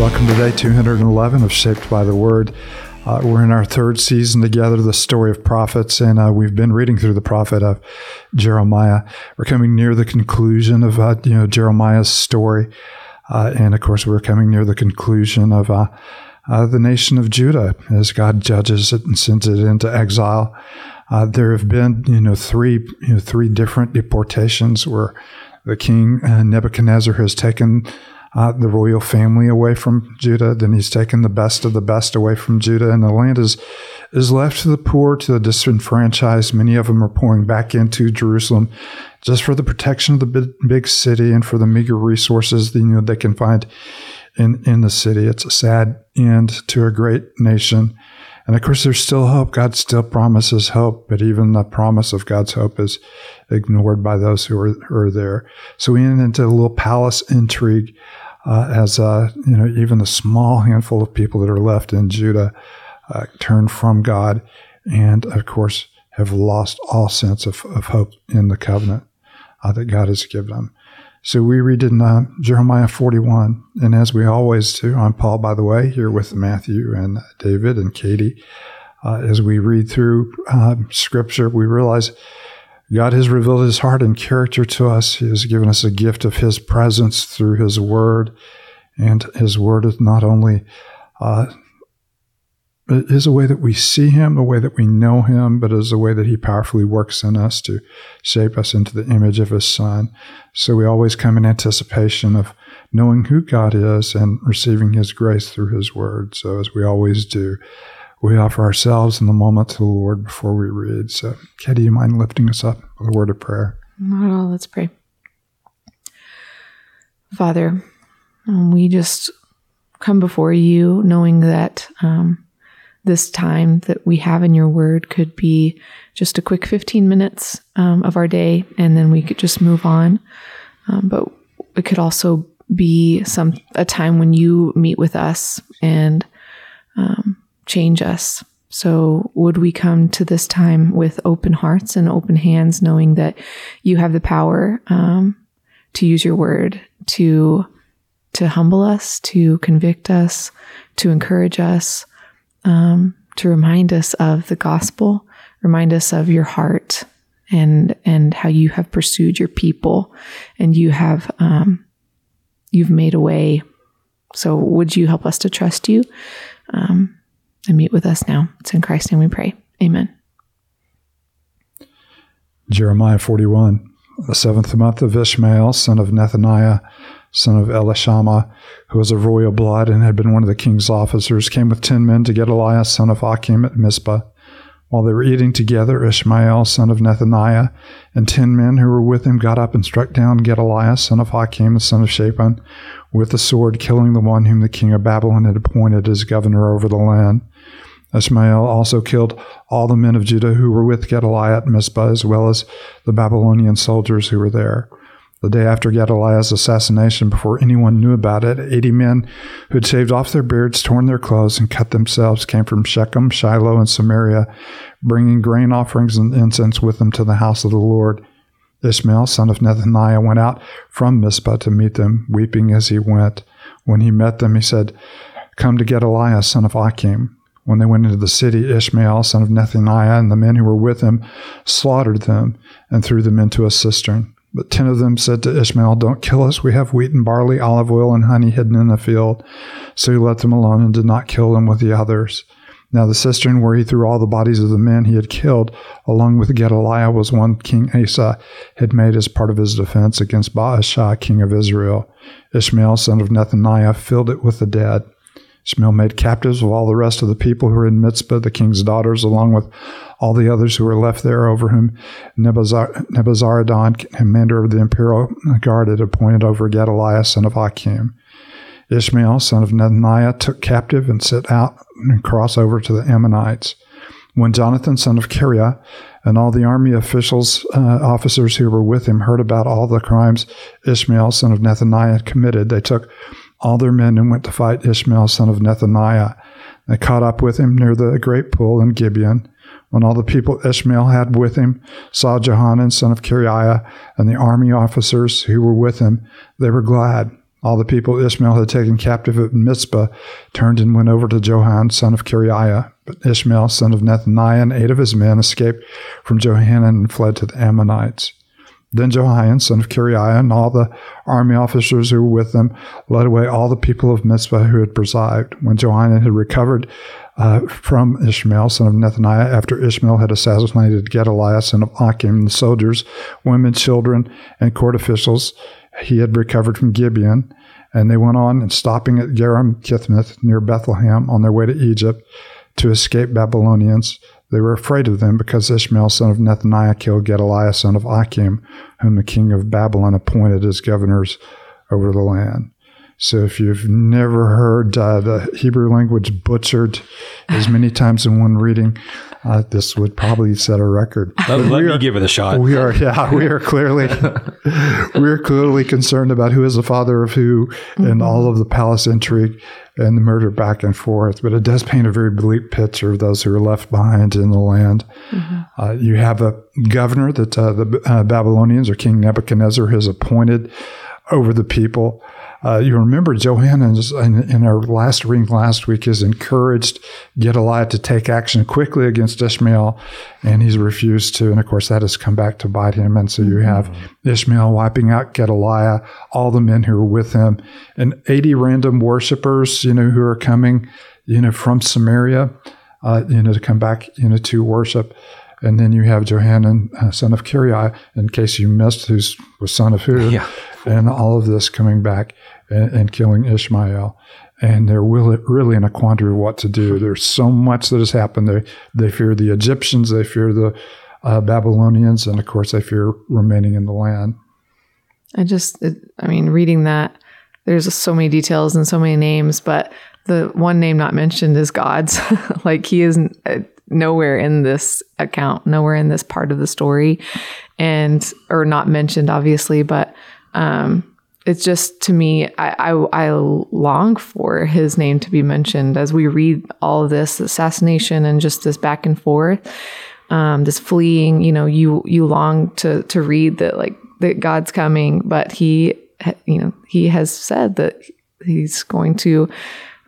Welcome to day 211 of Shaped by the Word. Uh, we're in our third season together, the story of prophets, and uh, we've been reading through the prophet of Jeremiah. We're coming near the conclusion of uh, you know Jeremiah's story, uh, and of course, we're coming near the conclusion of uh, uh, the nation of Judah as God judges it and sends it into exile. there have been you know three you know three different deportations where the king Nebuchadnezzar has taken uh, the royal family away from Judah. Then he's taken the best of the best away from Judah, and the land is is left to the poor, to the disenfranchised. Many of them are pouring back into Jerusalem just for the protection of the big, big city and for the meager resources that, you know they can find in in the city. It's a sad end to a great nation. And of course, there's still hope. God still promises hope, but even the promise of God's hope is ignored by those who are, who are there. So we end into a little palace intrigue uh, as uh, you know, even the small handful of people that are left in Judah uh, turn from God, and of course have lost all sense of, of hope in the covenant uh, that God has given them. So we read in uh, Jeremiah 41, and as we always do, I'm Paul, by the way, here with Matthew and David and Katie. Uh, as we read through uh, Scripture, we realize God has revealed His heart and character to us. He has given us a gift of His presence through His Word, and His Word is not only uh, it is a way that we see Him, a way that we know Him, but it is a way that He powerfully works in us to shape us into the image of His Son. So we always come in anticipation of knowing who God is and receiving His grace through His Word. So as we always do, we offer ourselves in the moment to the Lord before we read. So, Katie, do you mind lifting us up with a word of prayer? Not at all. Let's pray. Father, um, we just come before you knowing that. Um, this time that we have in your word could be just a quick 15 minutes um, of our day and then we could just move on. Um, but it could also be some a time when you meet with us and um, change us. So would we come to this time with open hearts and open hands knowing that you have the power um, to use your word to to humble us to convict us to encourage us um, to remind us of the gospel, remind us of your heart and and how you have pursued your people, and you have um, you've made a way. So, would you help us to trust you um, and meet with us now? It's in Christ's name we pray. Amen. Jeremiah 41, the seventh month of Ishmael, son of Nethaniah, son of Elishama, who was of royal blood and had been one of the king's officers, came with ten men to Gedaliah, son of Achim, at Mizpah. While they were eating together, Ishmael, son of Nethaniah, and ten men who were with him got up and struck down Gedaliah, son of Hakim, the son of Shaphan, with the sword, killing the one whom the king of Babylon had appointed as governor over the land. Ishmael also killed all the men of Judah who were with Gedaliah at Mizpah, as well as the Babylonian soldiers who were there. The day after Gedaliah's assassination, before anyone knew about it, 80 men who had shaved off their beards, torn their clothes, and cut themselves came from Shechem, Shiloh, and Samaria, bringing grain offerings and incense with them to the house of the Lord. Ishmael, son of Nethaniah, went out from Mizpah to meet them, weeping as he went. When he met them, he said, Come to Gedaliah, son of Achim. When they went into the city, Ishmael, son of Nethaniah, and the men who were with him slaughtered them and threw them into a cistern. But ten of them said to Ishmael, Don't kill us. We have wheat and barley, olive oil, and honey hidden in the field. So he let them alone and did not kill them with the others. Now the cistern where he threw all the bodies of the men he had killed, along with Gedaliah, was one King Asa had made as part of his defense against Baasha, king of Israel. Ishmael, son of Nethaniah, filled it with the dead. Ishmael made captives of all the rest of the people who were in Mizpah, the king's daughters, along with all the others who were left there, over whom Nebuzaradan, commander of the imperial guard, had appointed over Gedaliah, son of Achim. Ishmael, son of Nethaniah, took captive and set out and crossed over to the Ammonites. When Jonathan, son of Kareah, and all the army officials, uh, officers who were with him heard about all the crimes Ishmael, son of Nethaniah, committed, they took all their men and went to fight Ishmael, son of Nethaniah. They caught up with him near the great pool in Gibeon. When all the people Ishmael had with him saw Johanan, son of Kareah, and the army officers who were with him, they were glad. All the people Ishmael had taken captive at Mizpah turned and went over to Johan, son of Kiriah. But Ishmael, son of Nethaniah, and eight of his men escaped from Johanan and fled to the Ammonites. Then Johanan, son of Kiriah, and all the army officers who were with them led away all the people of Mizpah who had presided. When Johanan had recovered uh, from Ishmael, son of Nethaniah, after Ishmael had assassinated Gedaliah, son of Achim, the soldiers, women, children, and court officials, he had recovered from Gibeon. And they went on and stopping at Geram Kithmith near Bethlehem on their way to Egypt to escape Babylonians. They were afraid of them because Ishmael, son of Nethaniah, killed Gedaliah, son of Achim, whom the king of Babylon appointed as governors over the land. So if you've never heard uh, the Hebrew language butchered as many times in one reading, uh, this would probably set a record. Let, let me give it a shot. We are, yeah, we are clearly, we are clearly concerned about who is the father of who, mm-hmm. and all of the palace intrigue and the murder back and forth. But it does paint a very bleak picture of those who are left behind in the land. Mm-hmm. Uh, you have a governor that uh, the uh, Babylonians or King Nebuchadnezzar has appointed over the people. Uh, you remember Johanan in, in, our last reading last week is encouraged Gedaliah to take action quickly against Ishmael, and he's refused to. And of course, that has come back to bite him. And so you mm-hmm. have Ishmael wiping out Gedaliah, all the men who are with him, and 80 random worshippers, you know, who are coming, you know, from Samaria, uh, you know, to come back, you know, to worship. And then you have Johanan, uh, son of Kiriah, in case you missed, who's was son of who. Yeah and all of this coming back and, and killing Ishmael. And they're really, really in a quandary of what to do. There's so much that has happened. They, they fear the Egyptians, they fear the uh, Babylonians, and of course, they fear remaining in the land. I just, it, I mean, reading that, there's so many details and so many names, but the one name not mentioned is God's. like he is uh, nowhere in this account, nowhere in this part of the story, and or not mentioned, obviously, but um, it's just to me, I, I, I long for his name to be mentioned as we read all this assassination and just this back and forth, um, this fleeing. You know, you you long to to read that like that God's coming, but he, you know, he has said that he's going to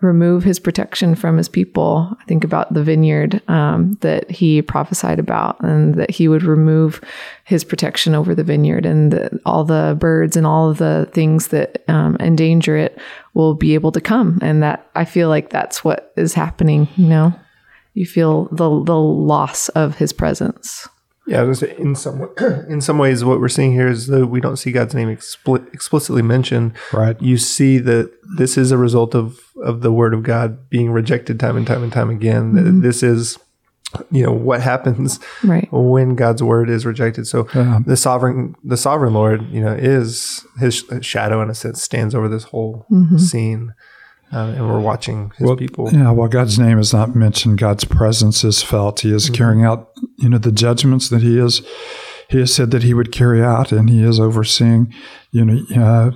remove his protection from his people. I think about the vineyard um, that he prophesied about, and that he would remove his protection over the vineyard, and all the birds and all of the things that um, endanger it will be able to come. And that I feel like that's what is happening. You know, you feel the the loss of his presence. Yeah, in some in some ways, what we're seeing here is that we don't see God's name expli- explicitly mentioned. Right. You see that this is a result of of the Word of God being rejected time and time and time again. Mm-hmm. This is, you know, what happens right. when God's Word is rejected. So yeah. the sovereign the sovereign Lord, you know, is His shadow in a sense stands over this whole mm-hmm. scene. Uh, and we're watching his well, people. Yeah, while God's name is not mentioned, God's presence is felt. He is mm-hmm. carrying out, you know, the judgments that He is. He has said that He would carry out, and He is overseeing, you know, uh,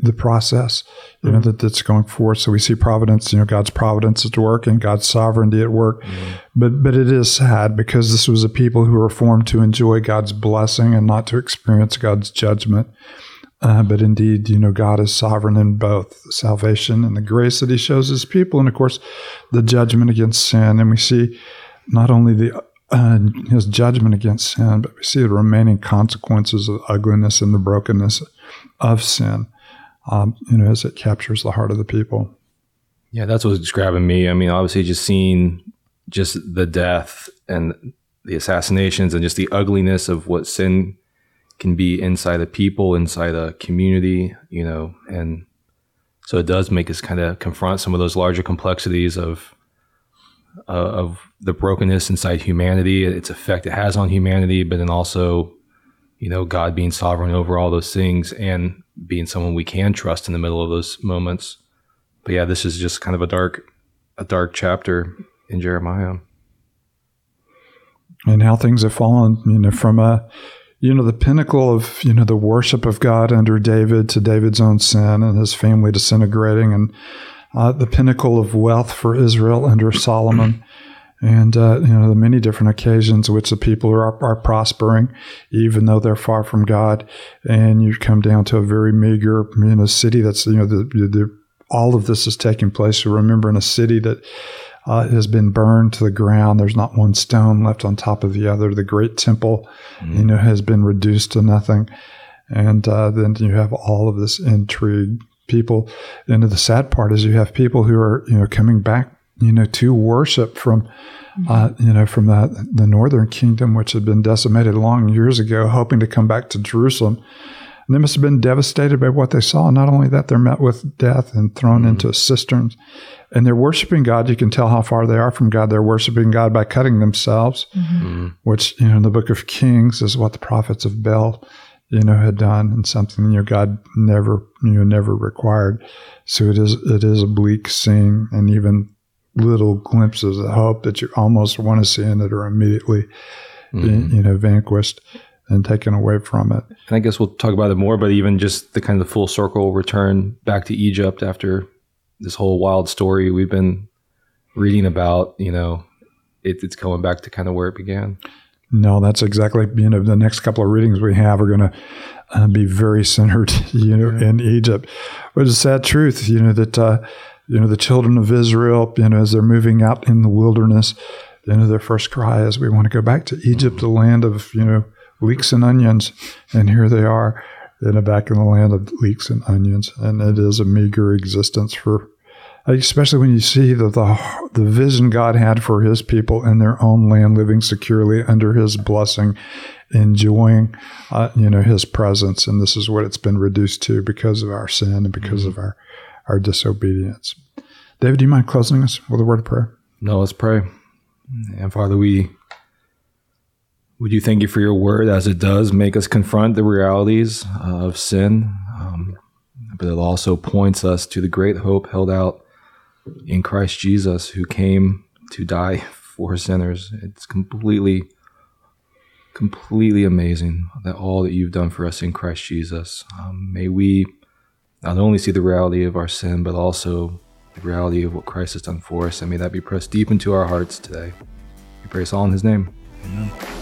the process, you mm-hmm. know, that, that's going forth. So we see providence, you know, God's providence at work and God's sovereignty at work. Mm-hmm. But but it is sad because this was a people who were formed to enjoy God's blessing and not to experience God's judgment. Uh, but indeed, you know, God is sovereign in both salvation and the grace that He shows His people, and of course, the judgment against sin. And we see not only the uh, His judgment against sin, but we see the remaining consequences of ugliness and the brokenness of sin. Um, you know, as it captures the heart of the people. Yeah, that's what's grabbing me. I mean, obviously, just seeing just the death and the assassinations and just the ugliness of what sin can be inside the people, inside a community, you know, and so it does make us kind of confront some of those larger complexities of uh, of the brokenness inside humanity, its effect it has on humanity, but then also, you know, God being sovereign over all those things and being someone we can trust in the middle of those moments. But yeah, this is just kind of a dark, a dark chapter in Jeremiah. And how things have fallen, you know, from a you know, the pinnacle of, you know, the worship of God under David to David's own sin and his family disintegrating, and uh, the pinnacle of wealth for Israel under Solomon, and uh, you know the many different occasions in which the people are, are prospering, even though they're far from God, and you come down to a very meager you know city that's you know the, the all of this is taking place. Remember, in a city that uh, has been burned to the ground, there's not one stone left on top of the other. The great temple, mm-hmm. you know, has been reduced to nothing, and uh, then you have all of this intrigue. People, and the sad part is you have people who are you know coming back you know, to worship from, uh, you know, from the, the northern kingdom, which had been decimated long years ago, hoping to come back to Jerusalem. And they must have been devastated by what they saw. Not only that, they're met with death and thrown mm-hmm. into cisterns. And they're worshiping God. You can tell how far they are from God. They're worshiping God by cutting themselves, mm-hmm. which, you know, in the book of Kings is what the prophets of Baal, you know, had done and something, you know, God never, you know, never required. So it is, it is a bleak scene. And even little glimpses of hope that you almost want to see in it are immediately, mm-hmm. you know, vanquished and taken away from it. And I guess we'll talk about it more, but even just the kind of full circle return back to Egypt after this whole wild story we've been reading about, you know, it, it's going back to kind of where it began. No, that's exactly, you know, the next couple of readings we have are going to uh, be very centered, you know, yeah. in Egypt. But it's a sad truth, you know, that, uh, you know, the children of Israel, you know, as they're moving out in the wilderness, you know, their first cry is, we want to go back to Egypt, the land of, you know, leeks and onions. And here they are, in a back in the land of leeks and onions. And it is a meager existence for, especially when you see the, the, the vision God had for his people in their own land, living securely under his blessing, enjoying, uh, you know, his presence. And this is what it's been reduced to because of our sin and because mm-hmm. of our our disobedience. David, do you mind closing us with a word of prayer? No, let's pray. And Father, we would you thank you for your word as it does make us confront the realities of sin, um, but it also points us to the great hope held out in Christ Jesus, who came to die for sinners. It's completely, completely amazing that all that you've done for us in Christ Jesus. Um, may we not only see the reality of our sin, but also the reality of what Christ has done for us. And may that be pressed deep into our hearts today. We pray praise all in his name. Amen.